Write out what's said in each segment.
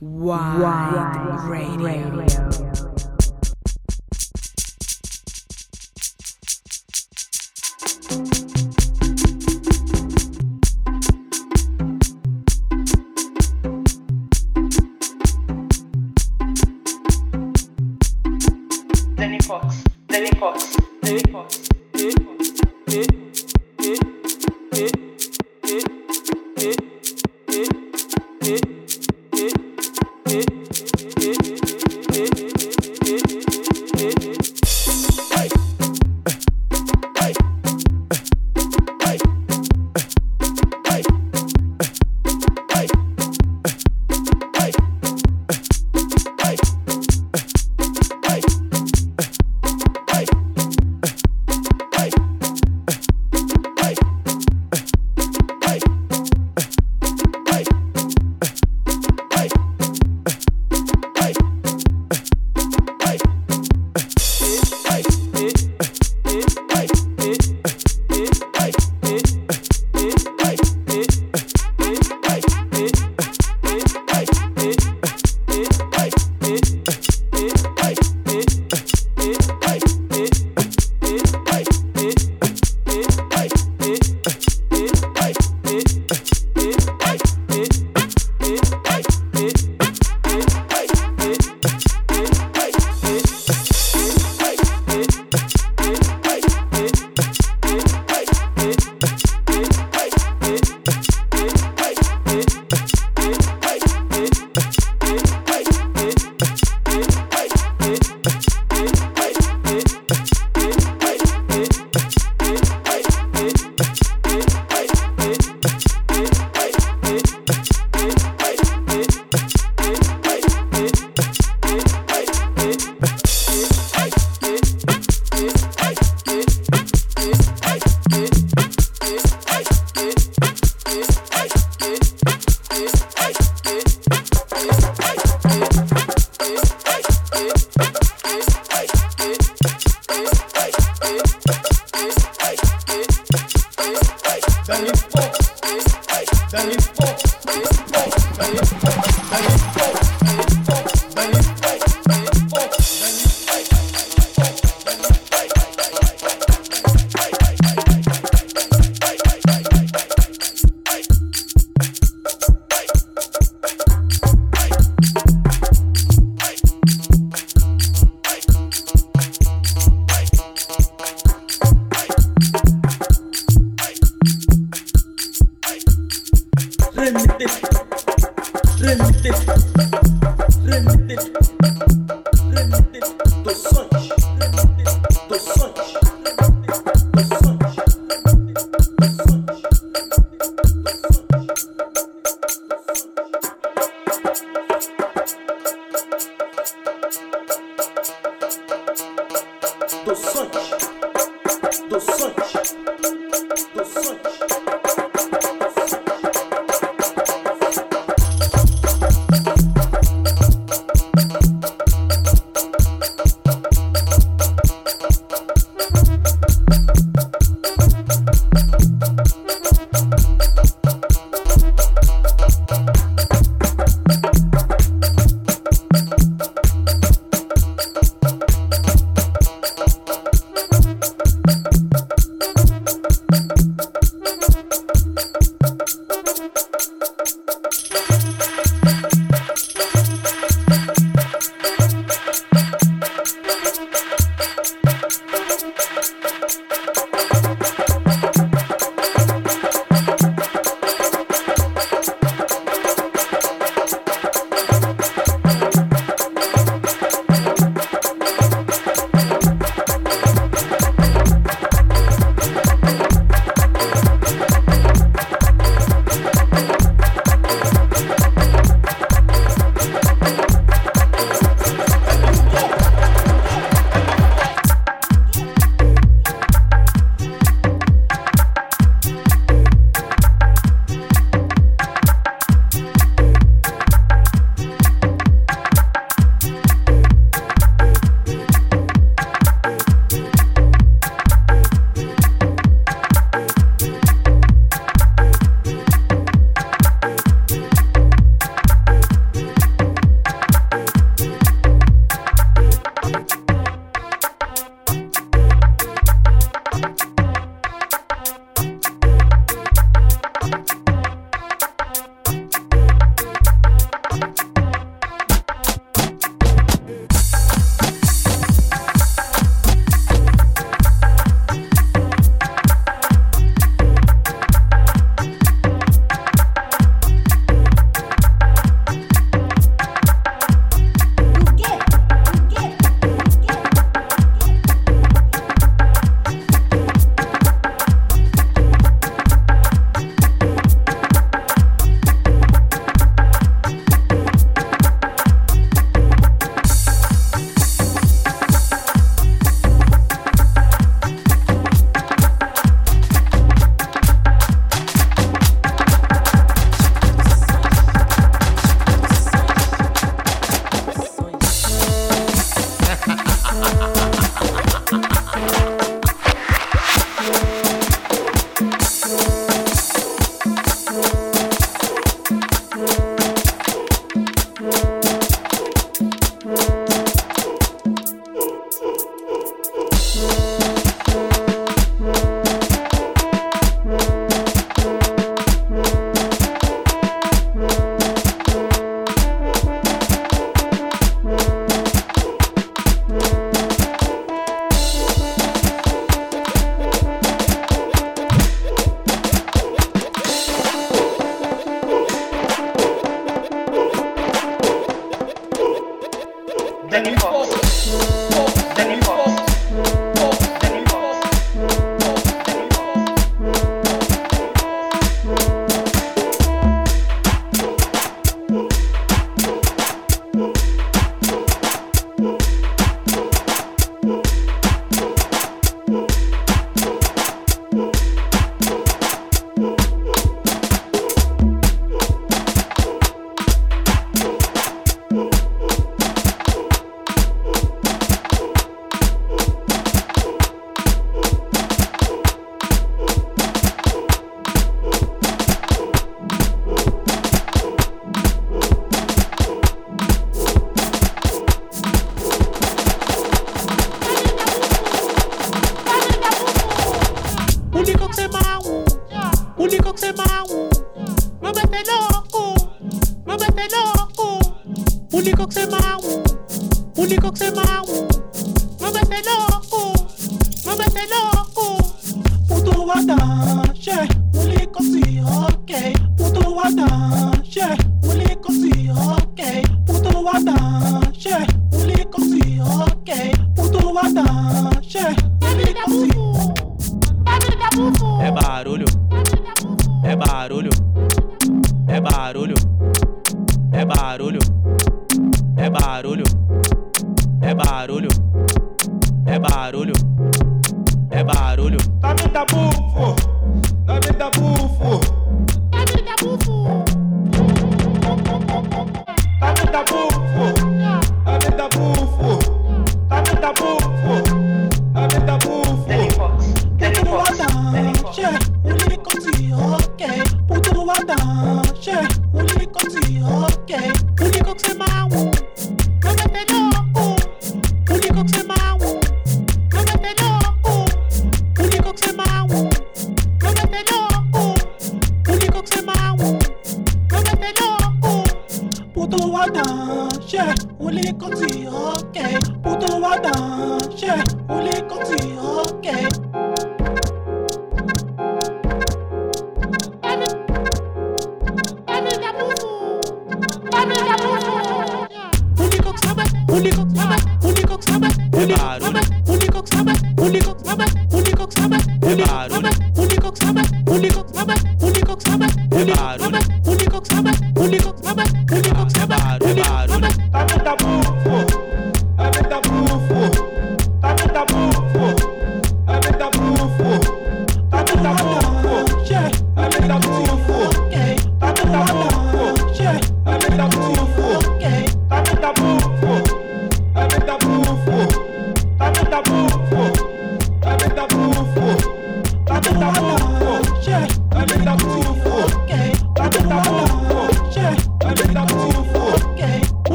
Wide, Wide Radio. Radio. Prendete.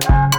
Bye.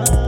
Ah,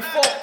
before.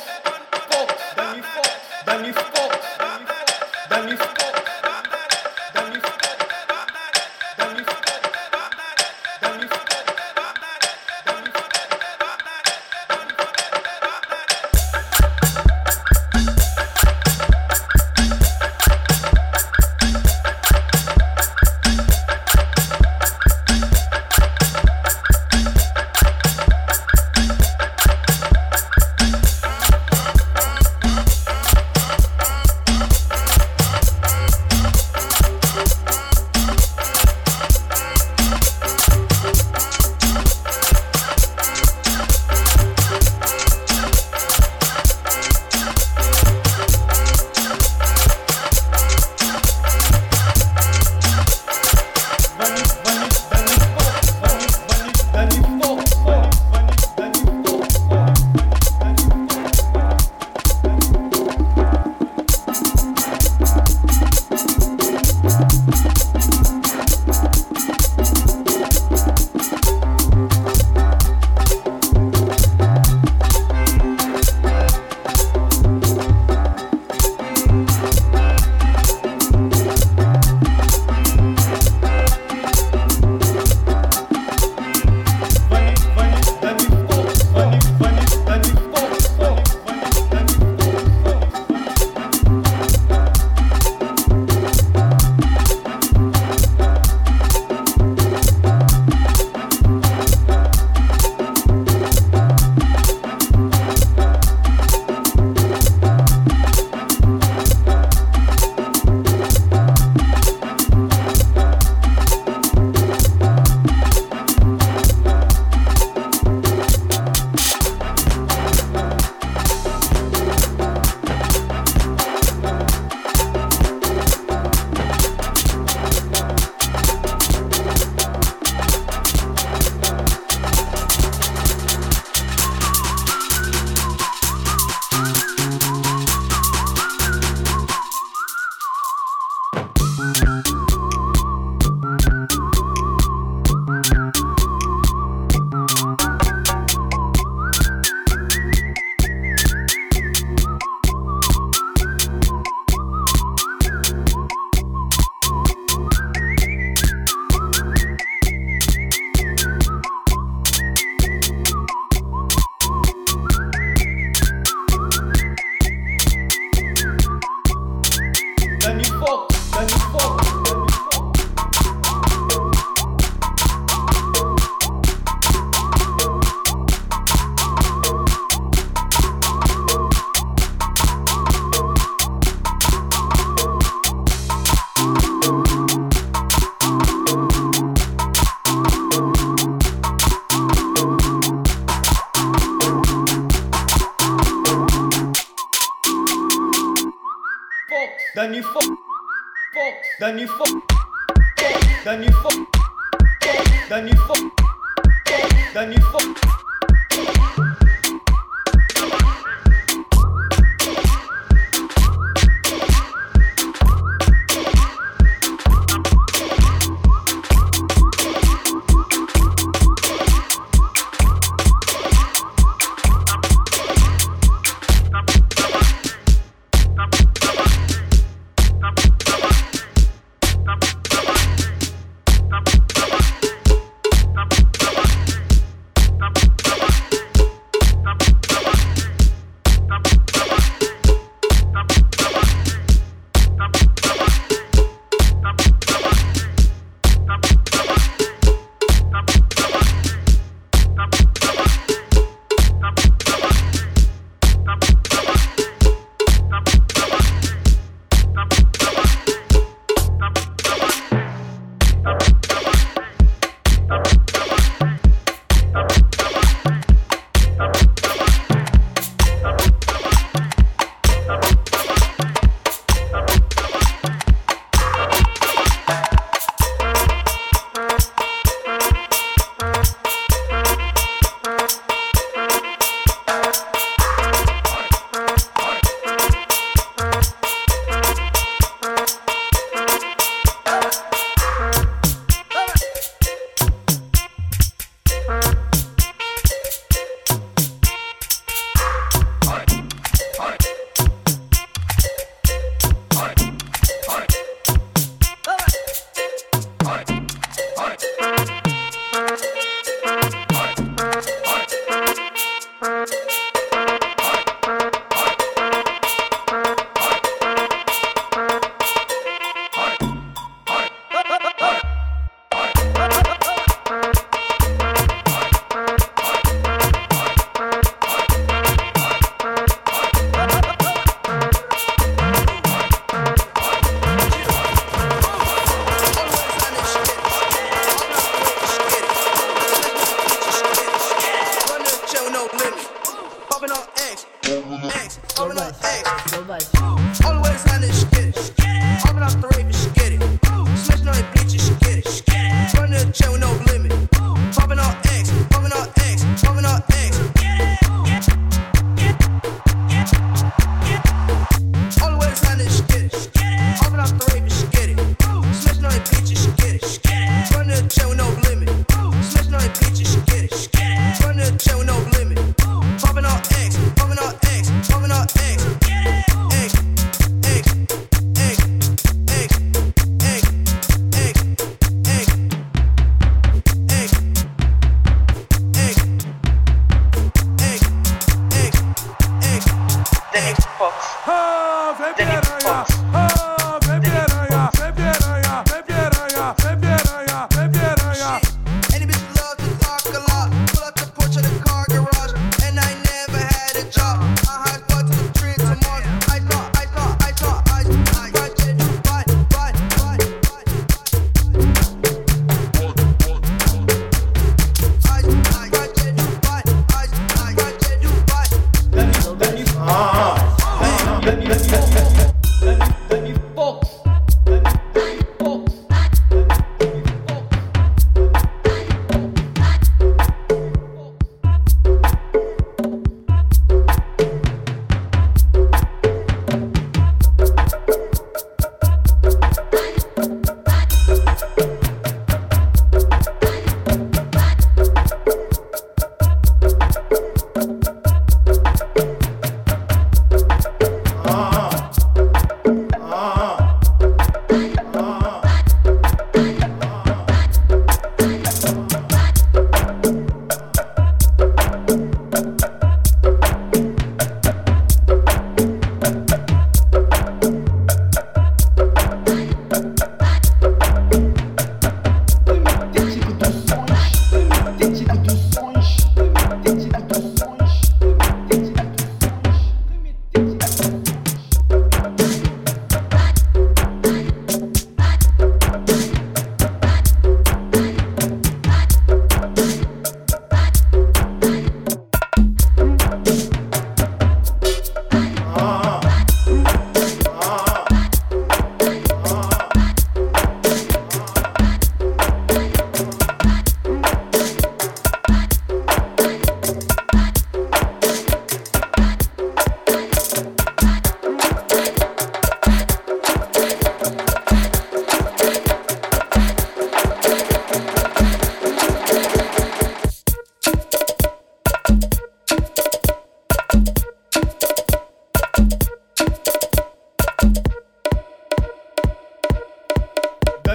you fuck, fuck, then you fuck, fuck, then you fuck, fuck, then you fuck, fuck, then you fuck.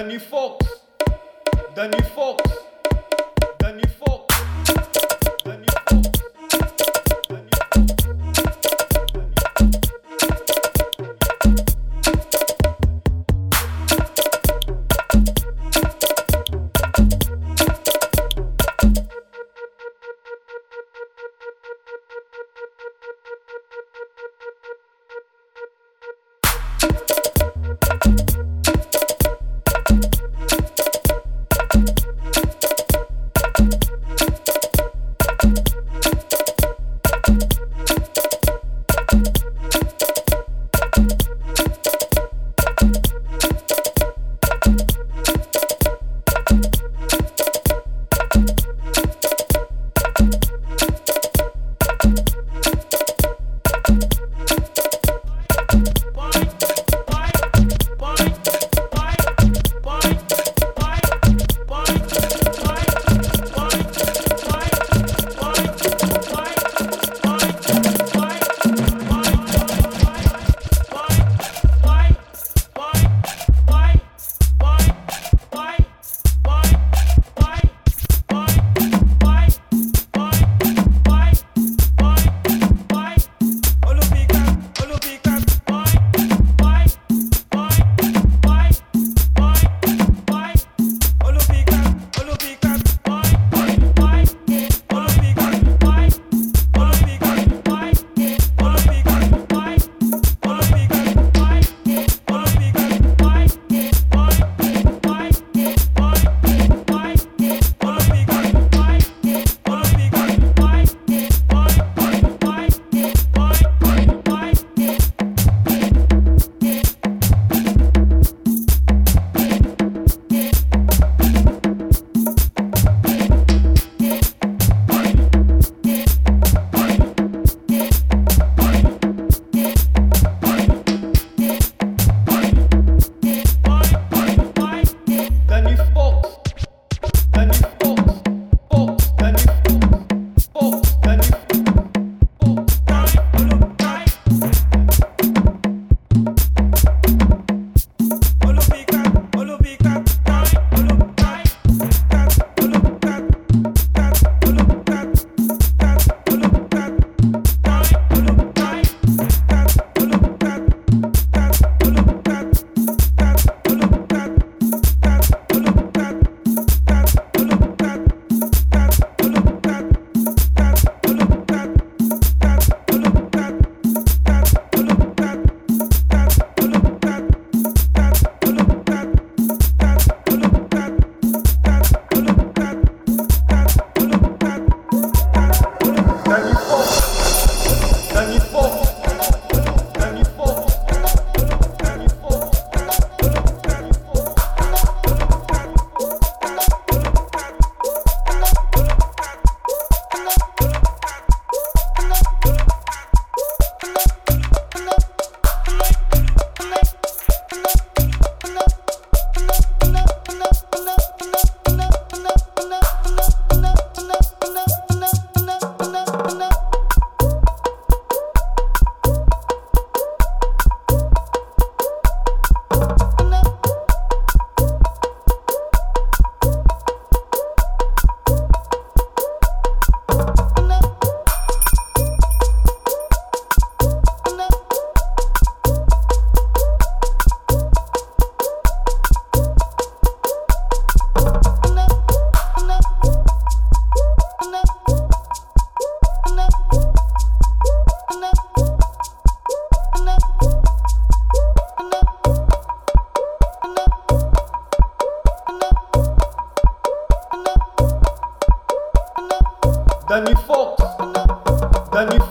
Danny Fox. Danny Fox. Danny Fox.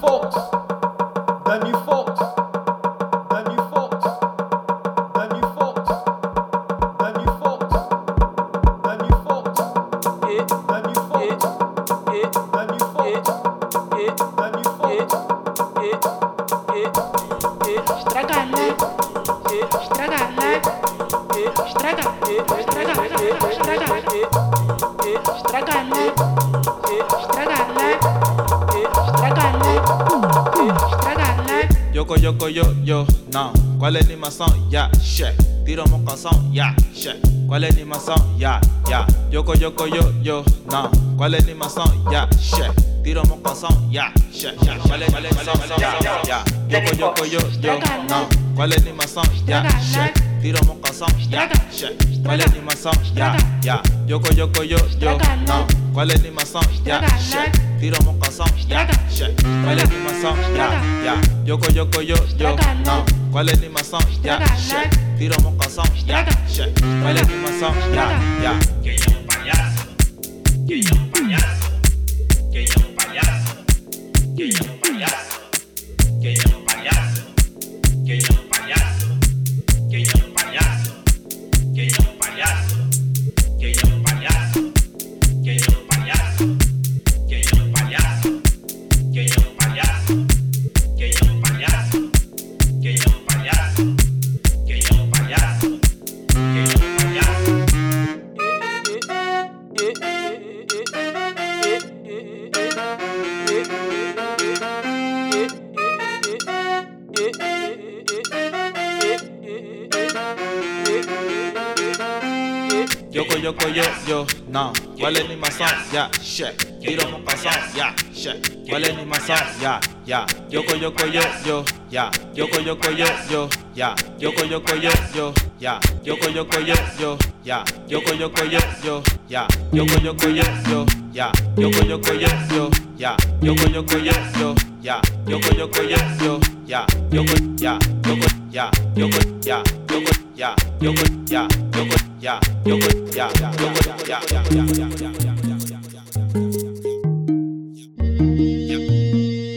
folks. Yo yo yo yo, now kwale ni masan ya she tiro mo kasan ya she kwale ni masan ya ya. Yo yo yo. Yo, now kwale ni masan ya she tiro mo kasan ya she kwale kwale masan ya ya yokoyokoyoyo now kwale ni masan ya she tiro mo ya she kwale ni masan ya ya. Yokoyokoyoyo now kwale ni masan ya she tiro mo kasan ya she kwale ni masan ya ya. Yoko yoko yo yo. Qual é a animação? Ya, yeah, Tira uma canção? Ya, yeah, Qual é a animação? Ya, ya. Yeah. Quem é o palhaço? Ya, é o ¿Cuál es animación? Ya, ya. Yoko yoko yo yo, ya. Yoko yoko yo yo, ya. Yoko yoko yo yo, ya. Yoko yoko yo yo, ya. Yoko yoko yo yo, ya. Yoko yoko yo yo, ya. Yoko yoko yo yo, ya. Yoko yoko yo yo, ya. Yoko yoko yo yo, ya. Yoko ya, yoko ya, yoko ya, yoko ya, yoko ya, yoko ya, yoko ya, yoko ya, ya, ya, ya, ya, ya,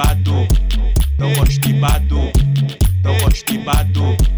Tão não gosto de não gosto de.